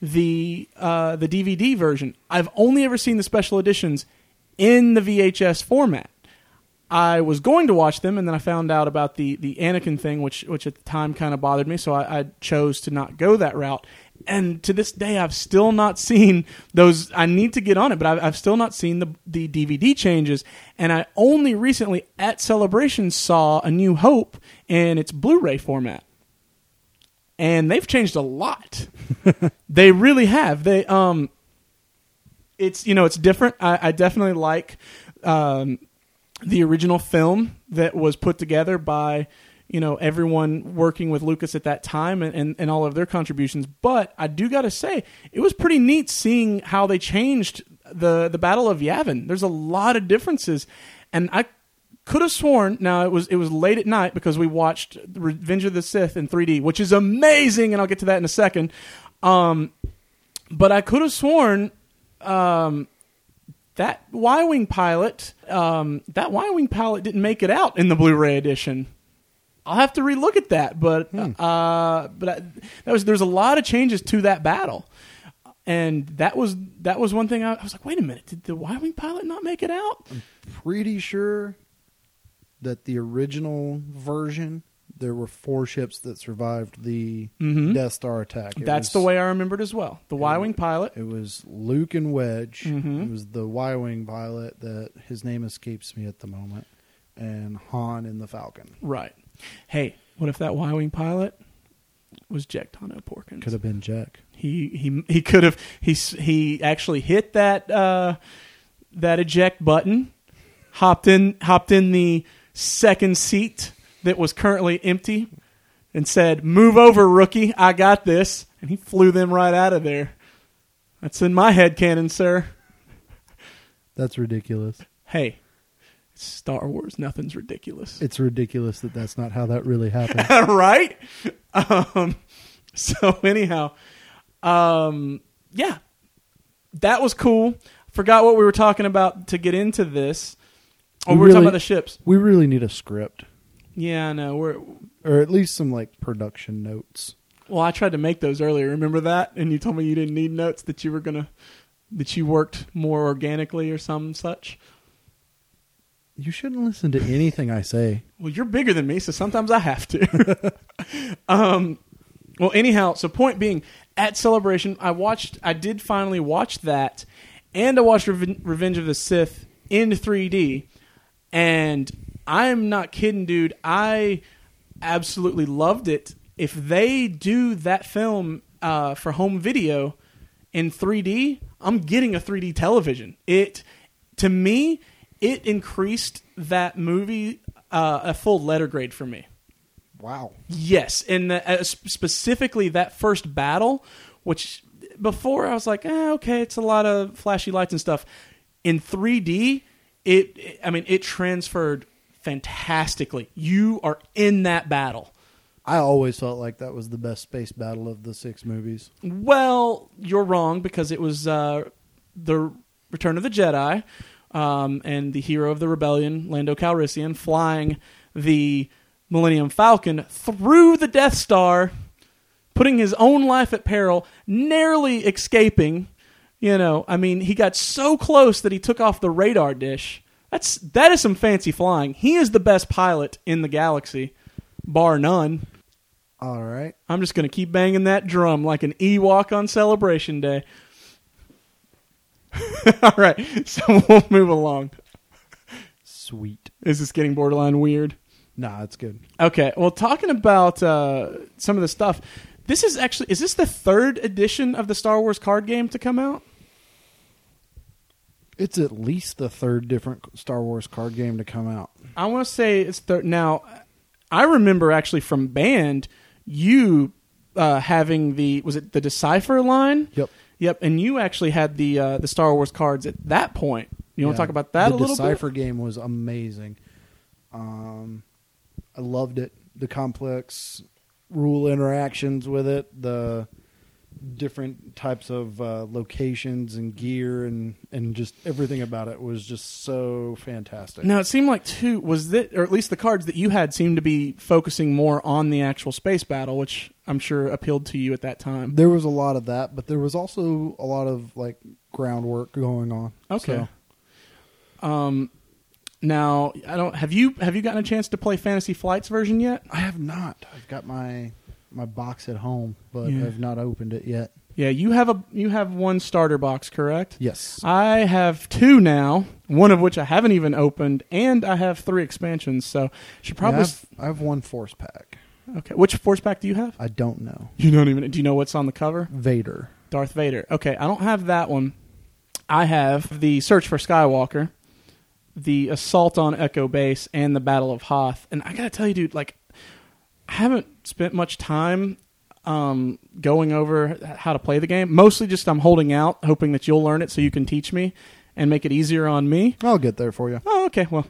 the uh, the DVD version. I've only ever seen the special editions in the VHS format. I was going to watch them, and then I found out about the the Anakin thing, which which at the time kind of bothered me. So I, I chose to not go that route. And to this day, I've still not seen those. I need to get on it, but I've, I've still not seen the the DVD changes. And I only recently at Celebration saw A New Hope in its Blu-ray format, and they've changed a lot. they really have. They um, it's you know it's different. I, I definitely like um the original film that was put together by you know everyone working with Lucas at that time and, and, and all of their contributions. But I do got to say it was pretty neat seeing how they changed the the Battle of Yavin. There's a lot of differences, and I could have sworn. Now it was it was late at night because we watched Revenge of the Sith in 3D, which is amazing, and I'll get to that in a second. Um, but I could have sworn um, that Y wing pilot, um, that Y wing pilot didn't make it out in the Blu-ray edition. I'll have to relook at that, but uh, but I, that was there's a lot of changes to that battle, and that was that was one thing I, I was like, wait a minute, did the Y wing pilot not make it out? I'm Pretty sure that the original version there were four ships that survived the Mhm. Death Star attack. It That's was- the way I remembered as well. The Y wing pilot. It was Luke and Wedge. Mhm. It was the Y wing pilot that his name escapes me at the moment, and Han and the Falcon. Right. Hey, what if that Y wing pilot was Jack Tono Porkins? Could have been Jack. He he he could have he he actually hit that uh, that eject button, hopped in hopped in the second seat that was currently empty, and said, "Move over, rookie. I got this." And he flew them right out of there. That's in my head canon, sir. That's ridiculous. Hey, it's Star Wars. Nothing's ridiculous. It's ridiculous that that's not how that really happened. right? Um, so anyhow, um, yeah, that was cool. Forgot what we were talking about to get into this. Oh, We were talking really- about the ships. We really need a script, Yeah, I know. We're or at least some like production notes. well. I tried to make those earlier. Remember that? And you told me you didn't need notes. That you were gonna that you worked more organically or some such. You shouldn't listen to anything I say. Well, you're bigger than me, so sometimes I have to. um, well, anyhow, so point being, at Celebration, I watched, I did finally watch that, and I watched Reven- Revenge of the Sith in 3D, and I'm not kidding, dude. I absolutely loved it. If they do that film uh, for home video in 3D, I'm getting a 3D television. It to me, it increased that movie uh, a full letter grade for me. Wow. Yes, and the, uh, specifically that first battle, which before I was like, eh, okay, it's a lot of flashy lights and stuff. In 3D, it, I mean, it transferred fantastically. You are in that battle. I always felt like that was the best space battle of the six movies. Well, you're wrong because it was uh, the Return of the Jedi um, and the hero of the rebellion, Lando Calrissian, flying the Millennium Falcon through the Death Star, putting his own life at peril, narrowly escaping. You know, I mean, he got so close that he took off the radar dish. That's that is some fancy flying. He is the best pilot in the galaxy, bar none. All right. I'm just going to keep banging that drum like an Ewok on Celebration Day. All right, so we'll move along. Sweet. Is this getting borderline weird? Nah, it's good. Okay, well, talking about uh, some of the stuff, this is actually is this the third edition of the Star Wars card game to come out? It's at least the third different Star Wars card game to come out. I want to say it's third. Now, I remember actually from band you uh, having the was it the Decipher line? Yep. Yep, and you actually had the uh, the Star Wars cards at that point. You want to talk about that the a little Decipher bit? The Decipher game was amazing. Um, I loved it. The complex rule interactions with it, the different types of uh, locations and gear, and and just everything about it was just so fantastic. Now it seemed like two was that, or at least the cards that you had seemed to be focusing more on the actual space battle, which I'm sure appealed to you at that time. There was a lot of that, but there was also a lot of like groundwork going on. Okay. So, Um, now I don't have you have you gotten a chance to play Fantasy Flight's version yet? I have not. I've got my my box at home, but Yeah. I've not opened it yet. Yeah, you have a you have one starter box, correct? Yes. I have two now, one of which I haven't even opened, and I have three expansions. So should probably Yeah, I, have, I have one force pack. okay. Which force pack do you have? I don't know. You don't even. Do you know what's on the cover? Vader. Darth Vader. Okay, I don't have that one. I have the Search for Skywalker, the Assault on Echo Base, and the Battle of Hoth. And I gotta tell you, dude, like, I haven't spent much time um, going over how to play the game. Mostly just I'm holding out, hoping that you'll learn it so you can teach me and make it easier on me. I'll get there for you. Oh, okay. Well,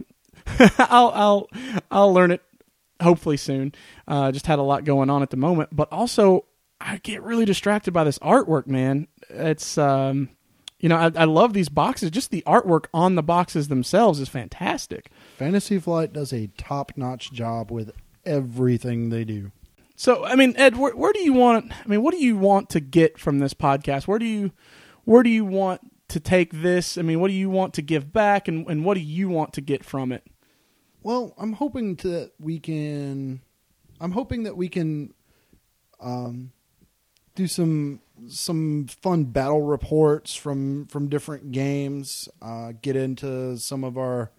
I'll I'll I'll learn it hopefully soon. Uh, just had a lot going on at the moment, but also I get really distracted by this artwork, man. It's um, you know, I, I love these boxes. Just the artwork on the boxes themselves is fantastic. Fantasy Flight does a top notch job with everything they do. So, I mean, Ed, where, where do you want? I mean, what do you want to get from this podcast? Where do you, where do you want to take this? I mean, what do you want to give back, and and what do you want to get from it? Well, I'm hoping that we can. I'm hoping that we can um, do some some fun battle reports from from different games. Uh, get into some of our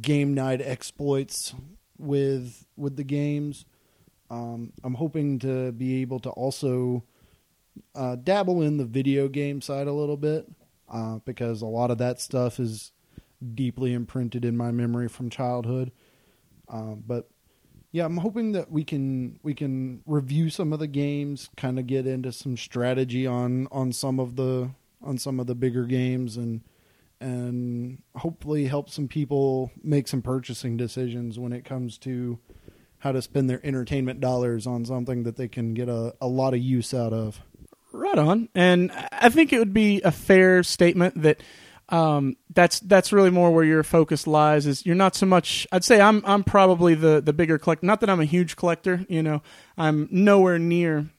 game night exploits with with the games. Um, I'm hoping to be able to also uh, dabble in the video game side a little bit uh, because a lot of that stuff is deeply imprinted in my memory from childhood. Um, but yeah, I'm hoping that we can we can review some of the games, kind of get into some strategy on on some of the on some of the bigger games, and and hopefully help some people make some purchasing decisions when it comes to how to spend their entertainment dollars on something that they can get a, a lot of use out of. Right Right on. And I think it would be a fair statement that um, that's that's really more where your focus lies. Is you're not so much. I'd say I'm I'm probably the the bigger collector. Not that I'm a huge collector. You know, I'm nowhere near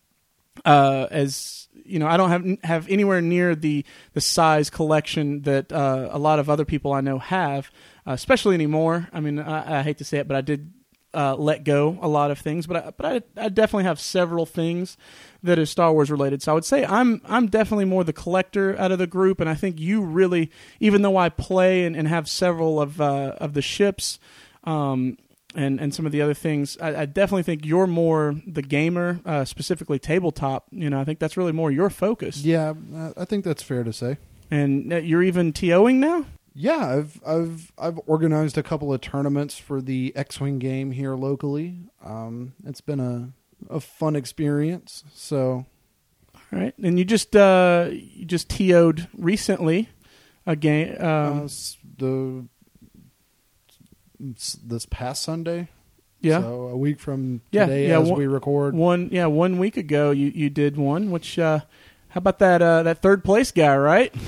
uh, as you know. I don't have have anywhere near the the size collection that uh, a lot of other people I know have, uh, especially anymore. I mean, I, I hate to say it, but I did uh, let go a lot of things, but I, but I, I definitely have several things that is Star Wars related. So I would say I'm I'm definitely more the collector out of the group, and I think you really, even though I play and, and have several of uh, of the ships. Um, and, and some of the other things, I, I definitely think you're more the gamer, uh, specifically tabletop. You know, I think that's really more your focus. Yeah, I- think that's fair to say. And uh, you're even TOing now. Yeah, I've I've I've organized a couple of tournaments for the X-wing game here locally. Um, it's been a a fun experience. So All right, and you just uh, you just TO'd recently a game. uh, Um, s- the this past Sunday, yeah, so a week from Yeah, today yeah, as one- we record. one yeah one week ago you you did one. Which uh, how about that uh, that third place guy? Right.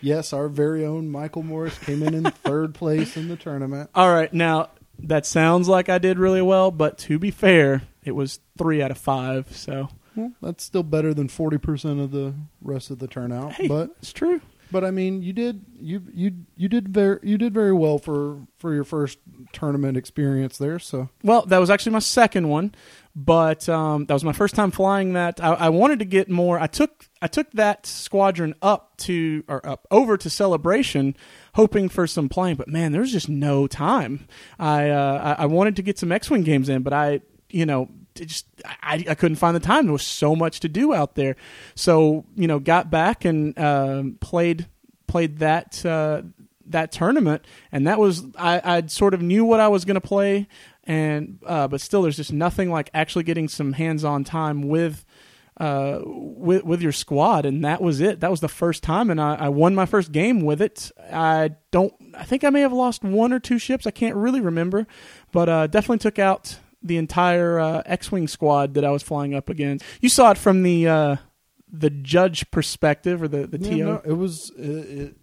Yes, our very own Michael Morris came in in third place in the tournament. All right, now that sounds like I did really well, but to be fair, it was three out of five. So Well, that's still better than forty percent of the rest of the turnout. hey, But it's true. But I mean, you did you you you did very you did very well for for your first tournament experience there. So Well, that was actually my second one, but um, that was my first time flying that. I, I wanted to get more. I took I took that squadron up to or up over to Celebration, hoping for some playing. But man, there was just no time. I uh, I, I wanted to get some X Wing games in, but I you know just I, I couldn't find the time. There was so much to do out there. So you know, got back and um, played played that uh, that tournament, and that was I I sort of knew what I was going to play, and uh, but still, there's just nothing like actually getting some hands on time with. Uh, with with your squad, and that was it. That was the first time, and I, I won my first game with it. I don't. I think I may have lost one or two ships. I can't really remember, but uh, definitely took out the entire uh, X-wing squad that I was flying up against. You saw it from the uh, the judge perspective or the the Yeah, TO. no, it was it, it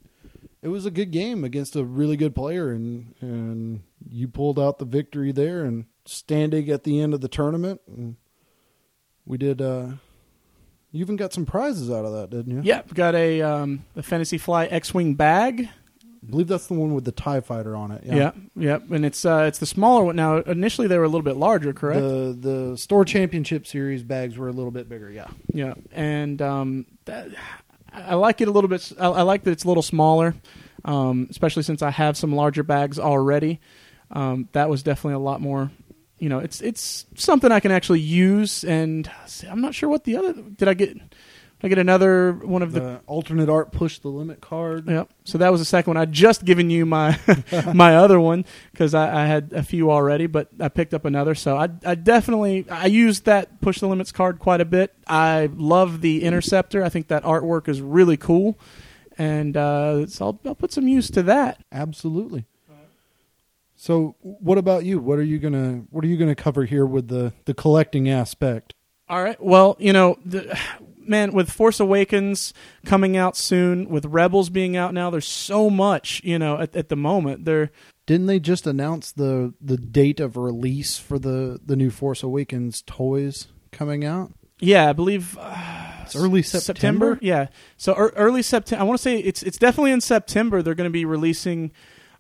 it was a good game against a really good player, and and you pulled out the victory there, and standing at the end of the tournament, and we did. uh You even got some prizes out of that, didn't you? Yep, got a um, the Fantasy Fly X-wing bag. I believe that's the one with the Tie Fighter on it. Yeah, yeah, and it's uh, it's the smaller one now. Initially, they were a little bit larger, correct? The the store championship series bags were a little bit bigger. Yeah. Yeah, and um, that, I like it a little bit. I, I like that it's a little smaller, um, especially since I have some larger bags already. Um, that was definitely a lot more. You know, it's it's something I can actually use, and I'm not sure what the other. Did I get? I get another one of the The alternate art push the limit card. Yep. So that was the second one. I just given you my my other one because I, I had a few already, but I picked up another. So I, I definitely I used that push the limits card quite a bit. I love the interceptor. I think that artwork is really cool, and uh, so I'll, I'll put some use to that. Absolutely. So, what about you? What are you gonna What are you gonna cover here with the the collecting aspect? All right. Well, you know, the, man, with Force Awakens coming out soon, with Rebels being out now, there's so much. You know, at, at the moment, there. Didn't they just announce the the date of release for the the new Force Awakens toys coming out? Yeah, I believe uh, It's early September? Yeah, so ear early September. I want to say it's it's definitely in September. They're going to be releasing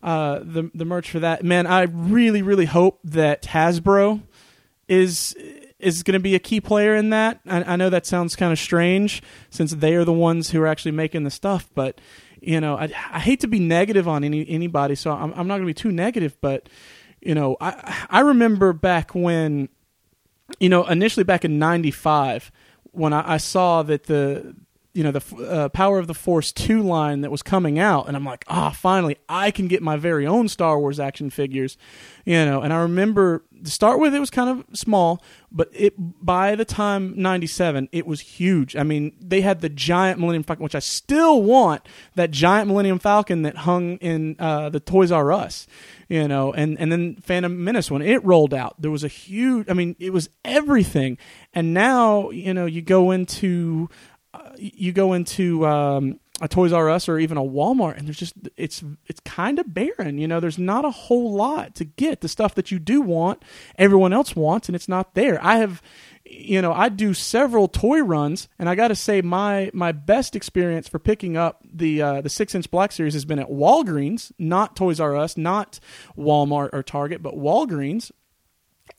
uh, the the merch for that. Man, I really really hope that Hasbro is is going to be a key player in that. I, I know that sounds kind of strange since they are the ones who are actually making the stuff, but you know, I, I hate to be negative on any anybody, so I'm, I'm not going to be too negative. But you know, I I remember back when you know, initially back in '95, when I, I saw that the you know the uh, Power of the Force two line that was coming out, and I'm like, ah, finally, I can get my very own Star Wars action figures, you know. And I remember to start with, it was kind of small, but it by the time '97, it was huge. I mean, they had the giant Millennium Falcon, which I still want that giant Millennium Falcon that hung in uh, the Toys R Us, you know. And and then Phantom Menace when it rolled out, there was a huge. I mean, it was everything. And now, you know, you go into you go into um, a Toys R Us or even a Walmart, and there's just it's it's kind of barren. You know, there's not a whole lot to get. The stuff that you do want, everyone else wants, and it's not there. I have, you know, I do several toy runs, and I got to say my my best experience for picking up the uh, the six inch Black Series has been at Walgreens, not Toys R Us, not Walmart or Target, but Walgreens.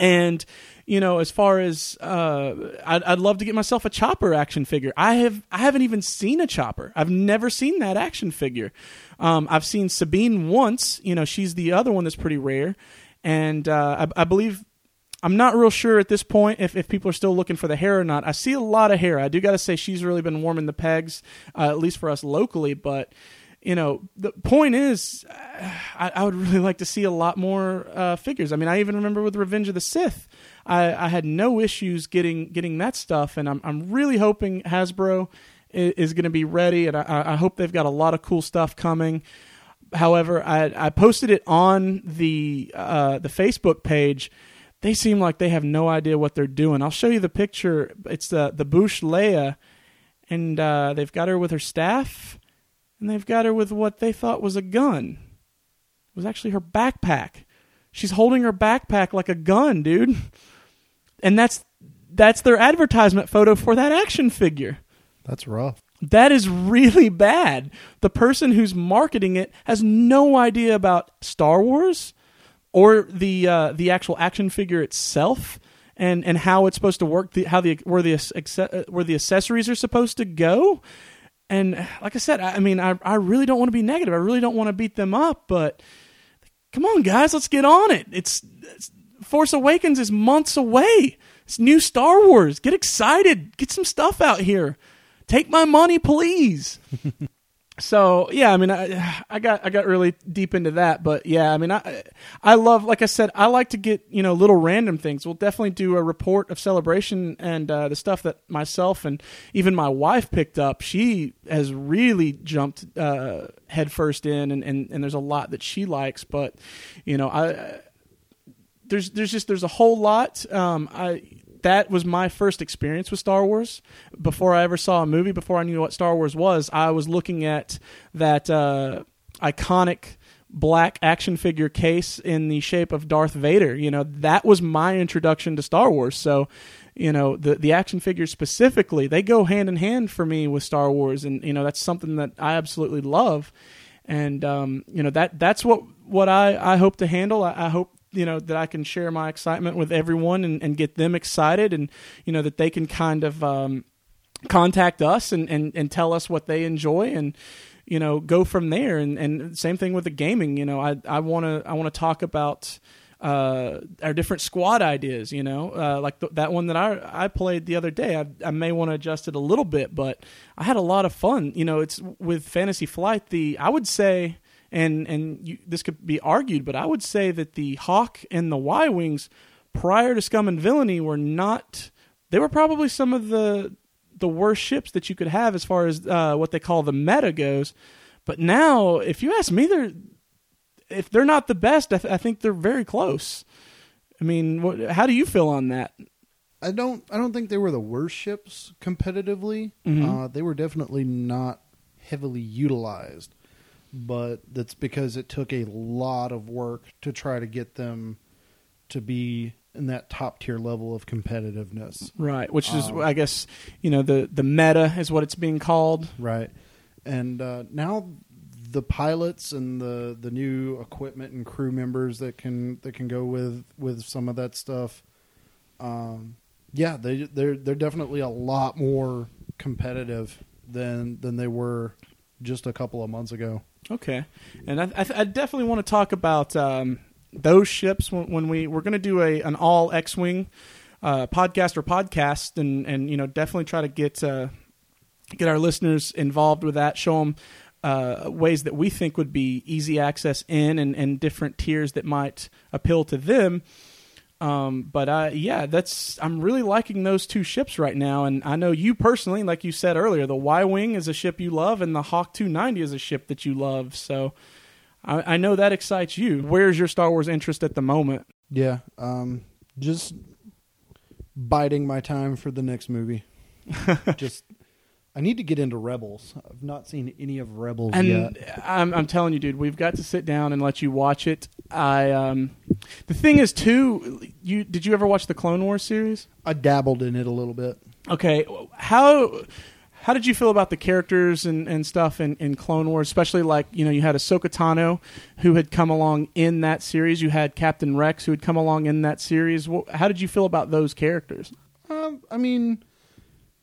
And you know, as far as uh, I'd, I'd love to get myself a Chopper action figure. I have I haven't even seen a Chopper. I've never seen that action figure. Um, I've seen Sabine once. You know, she's the other one that's pretty rare, and uh, I, I believe I'm not real sure at this point if, if people are still looking for the Hera or not. I see a lot of Hera. I do got to say she's really been warming the pegs, uh, at least for us locally. But you know, the point is, I, I would really like to see a lot more uh, figures. I mean, I even remember with Revenge of the Sith, I, I had no issues getting getting that stuff, and I'm I'm really hoping Hasbro is, is going to be ready, and I, I hope they've got a lot of cool stuff coming. However, I I posted it on the uh, the Facebook page. They seem like they have no idea what they're doing. I'll show you the picture. It's the the Boushh Leia, and uh, they've got her with her staff, and they've got her with what they thought was a gun. It was actually her backpack. She's holding her backpack like a gun, dude. And that's that's their advertisement photo for that action figure. That's rough. That is really bad. The person who's marketing it has no idea about Star Wars or the uh, the actual action figure itself and, and how it's supposed to work, the, how the where the where the accessories are supposed to go. And like I said, I, I mean, I I really don't want to be negative. I really don't want to beat them up, but come on, guys, let's get on it. It's, it's Force Awakens is months away. It's new Star Wars. Get excited. Get some stuff out here. Take my money, please. so yeah, I mean, I, I got I got really deep into that, but yeah, I mean, I I love, like I said, I like to get you know little random things. We'll definitely do a report of celebration and uh, the stuff that myself and even my wife picked up. She has really jumped uh, headfirst in, and, and and there's a lot that she likes, but you know, I there's there's just there's a whole lot. Um, I that was my first experience with Star Wars. Before I ever saw a movie, before I knew what Star Wars was, I was looking at that uh, iconic black action figure case in the shape of Darth Vader. You know, that was my introduction to Star Wars. So, you know, the the action figures specifically, they go hand in hand for me with Star Wars, and you know that's something that I absolutely love. And um, you know that that's what what I, I hope to handle. I, I hope you know that I can share my excitement with everyone and, and get them excited, and you know that they can kind of um, contact us and, and, and tell us what they enjoy and you know go from there. And, and same thing with the gaming. You know, I I want to I want to talk about. Uh, our different squad ideas, you know, uh, like th- that one that I I played the other day. I, I may want to adjust it a little bit, but I had a lot of fun. You know, it's with Fantasy Flight. The I would say and and you, this could be argued, but I would say that the Hawk and the Y wings prior to Scum and Villainy were not. They were probably some of the the worst ships that you could have as far as uh, what they call the meta goes. But now, if you ask me, they're if they're not the best, I, th- I think they're very close. I mean, what, how do you feel on that? I don't. I don't think they were the worst ships competitively. Mhm. Uh, they were definitely not heavily utilized, but that's because it took a lot of work to try to get them to be in that top tier level of competitiveness. Right, which is, Um, I guess, you know, the the meta is what it's being called. Right. And uh, now the pilots and the the new equipment and crew members that can that can go with with some of that stuff. Um, yeah, they they're they're definitely a lot more competitive than than they were just a couple of months ago. Okay, and I, I, I definitely want to talk about um, those ships when, when we we're going to do a an all X wing uh, podcast or podcast, and and you know definitely try to get uh, get our listeners involved with that. Show them uh, ways that we think would be easy access in, and, and different tiers that might appeal to them. Um, but uh, yeah, that's I'm really liking those two ships right now, and I know you personally, like you said earlier, the Y Wing is a ship you love, and the Hawk 290 is a ship that you love. So I, I know that excites you. Where's your Star Wars interest at the moment? Yeah, um, just biding my time for the next movie. just, I need to get into Rebels. I've not seen any of Rebels And yet. I'm, I'm telling you, dude, we've got to sit down and let you watch it. I um, the thing is too, you did you ever watch the Clone Wars series? I dabbled in it a little bit. Okay, how how did you feel about the characters and, and stuff in, in Clone Wars? Especially like you know you had Ahsoka Tano, who had come along in that series. You had Captain Rex, who had come along in that series. How did you feel about those characters? Um, I mean,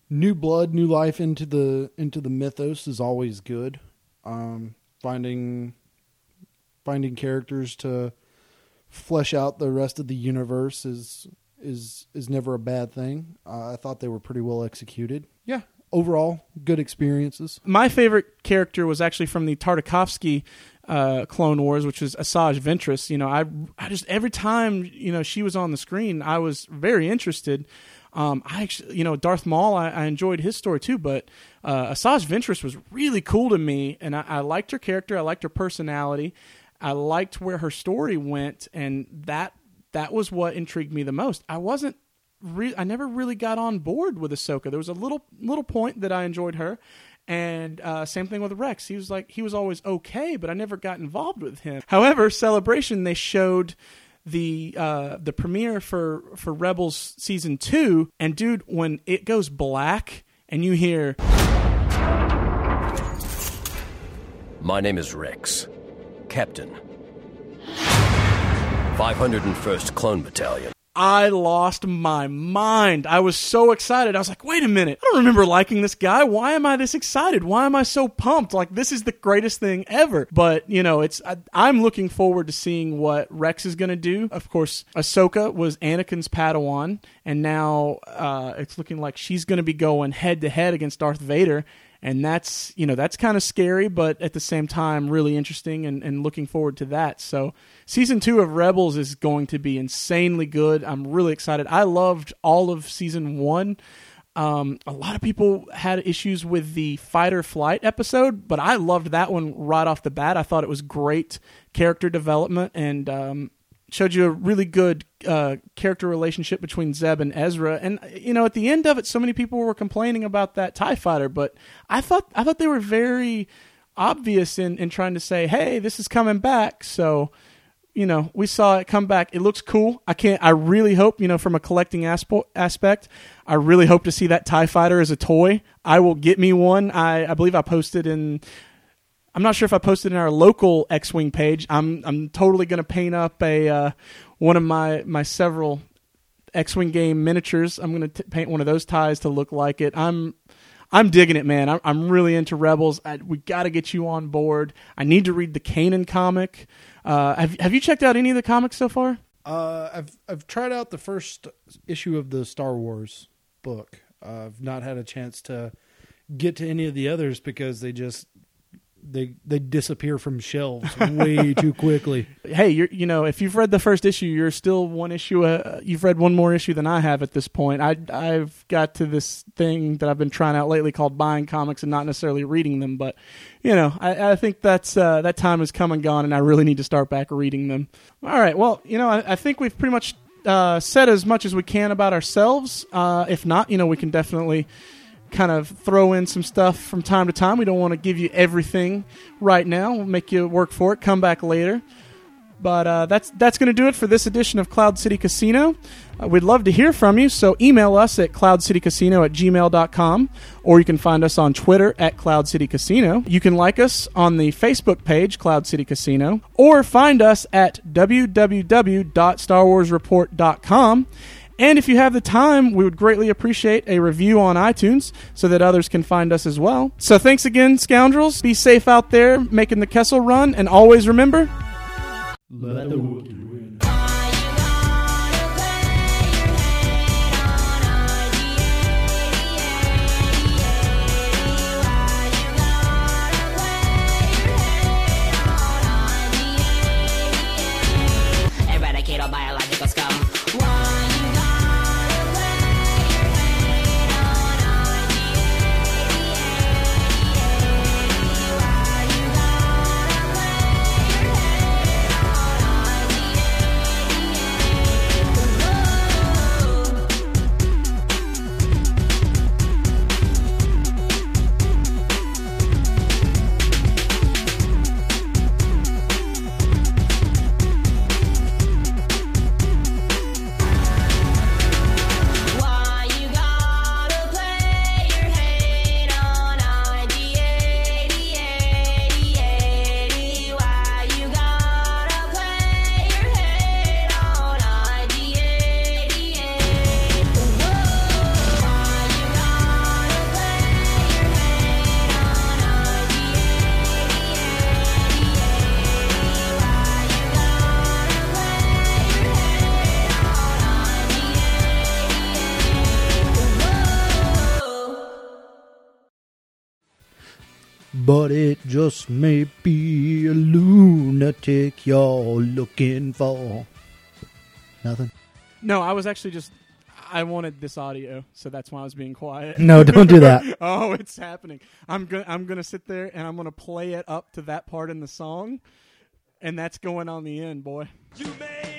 new blood, new life into the into the mythos is always good. Um, finding finding characters to flesh out the rest of the universe is is is never a bad thing. Uh, I thought they were pretty well executed. Yeah, overall, good experiences. My favorite character was actually from the Tartakovsky uh, Clone Wars, which was Asajj Ventress. You know, I I just every time you know she was on the screen, I was very interested. Um, I actually, you know, Darth Maul, I, I enjoyed his story too, but uh, Asajj Ventress was really cool to me, and I, I liked her character, I liked her personality, I liked where her story went, and that that was what intrigued me the most. I wasn't re- I never really got on board with Ahsoka. There was a little little point that I enjoyed her, and uh, same thing with Rex. He was like he was always okay, but I never got involved with him. However, Celebration they showed the uh, the premiere for for Rebels season two, and dude, when it goes black and you hear My name is Rex, Captain. 501st Clone Battalion. I lost my mind. I was so excited. I was like, wait a minute. I don't remember liking this guy. Why am I this excited? Why am I so pumped? Like, this is the greatest thing ever. But, you know, it's, I, I'm looking forward to seeing what Rex is going to do. Of course, Ahsoka was Anakin's Padawan, and now uh, it's looking like she's going to be going head to head against Darth Vader and that's you know that's kind of scary but at the same time really interesting and, and looking forward to that. So season two of rebels is going to be insanely good. I'm really excited. I loved all of season one. Um, a lot of people had issues with the fight or flight episode but i loved that one right off the bat. I thought it was great character development and um, showed you a really good uh, character relationship between Zeb and Ezra. And you know, at the end of it, so many people were complaining about that Tie Fighter, but I thought I thought they were very obvious in in trying to say, "Hey, this is coming back." So. You know, we saw it come back. It looks cool. I can't. I really hope. You know, from a collecting aspo- aspect, I really hope to see that Tie Fighter as a toy. I will get me one. I, I believe I posted in I'm not sure if I posted in our local X-wing page. I'm I'm totally going to paint up a uh, one of my my several X-wing game miniatures. I'm going to paint one of those ties to look like it. I'm I'm digging it, man. I'm, I'm really into Rebels. I, we got to get you on board. I need to read the Kanan comic. Uh, have Have you checked out any of the comics so far? Uh, I've I've tried out the first issue of the Star Wars book. I've not had a chance to get to any of the others because they just they they disappear from shelves way too quickly. hey, you're you know if you've read the first issue, you're still one issue. Uh, you've read one more issue than I have at this point. I I've got to this thing that I've been trying out lately called buying comics and not necessarily reading them, but you know I, I think that's uh, that time has come and gone, and I really need to start back reading them. All right, well you know I, I think we've pretty much uh, said as much as we can about ourselves. Uh, if not, you know we can definitely kind of throw in some stuff from time to time. We don't want to give you everything right now. We'll make you work for it. Come back later. But uh, that's that's going to do it for this edition of Cloud City Casino. Uh, we'd love to hear from you, so email us at cloudcitycasino at gmail.com, or you can find us on Twitter at Cloud City Casino. You can like us on the Facebook page, Cloud City Casino, or find us at www.starwarsreport.com. And if you have the time, we would greatly appreciate a review on iTunes so that others can find us as well. So thanks again, scoundrels. Be safe out there making the Kessel run, and always remember. It just may be a lunatic you're looking for. Nothing. No, I was actually just. I wanted this audio, so that's why I was being quiet. No, don't do that. oh, it's happening. I'm gonna I'm gonna sit there and I'm gonna play it up to that part in the song, and that's going on the end, boy. You may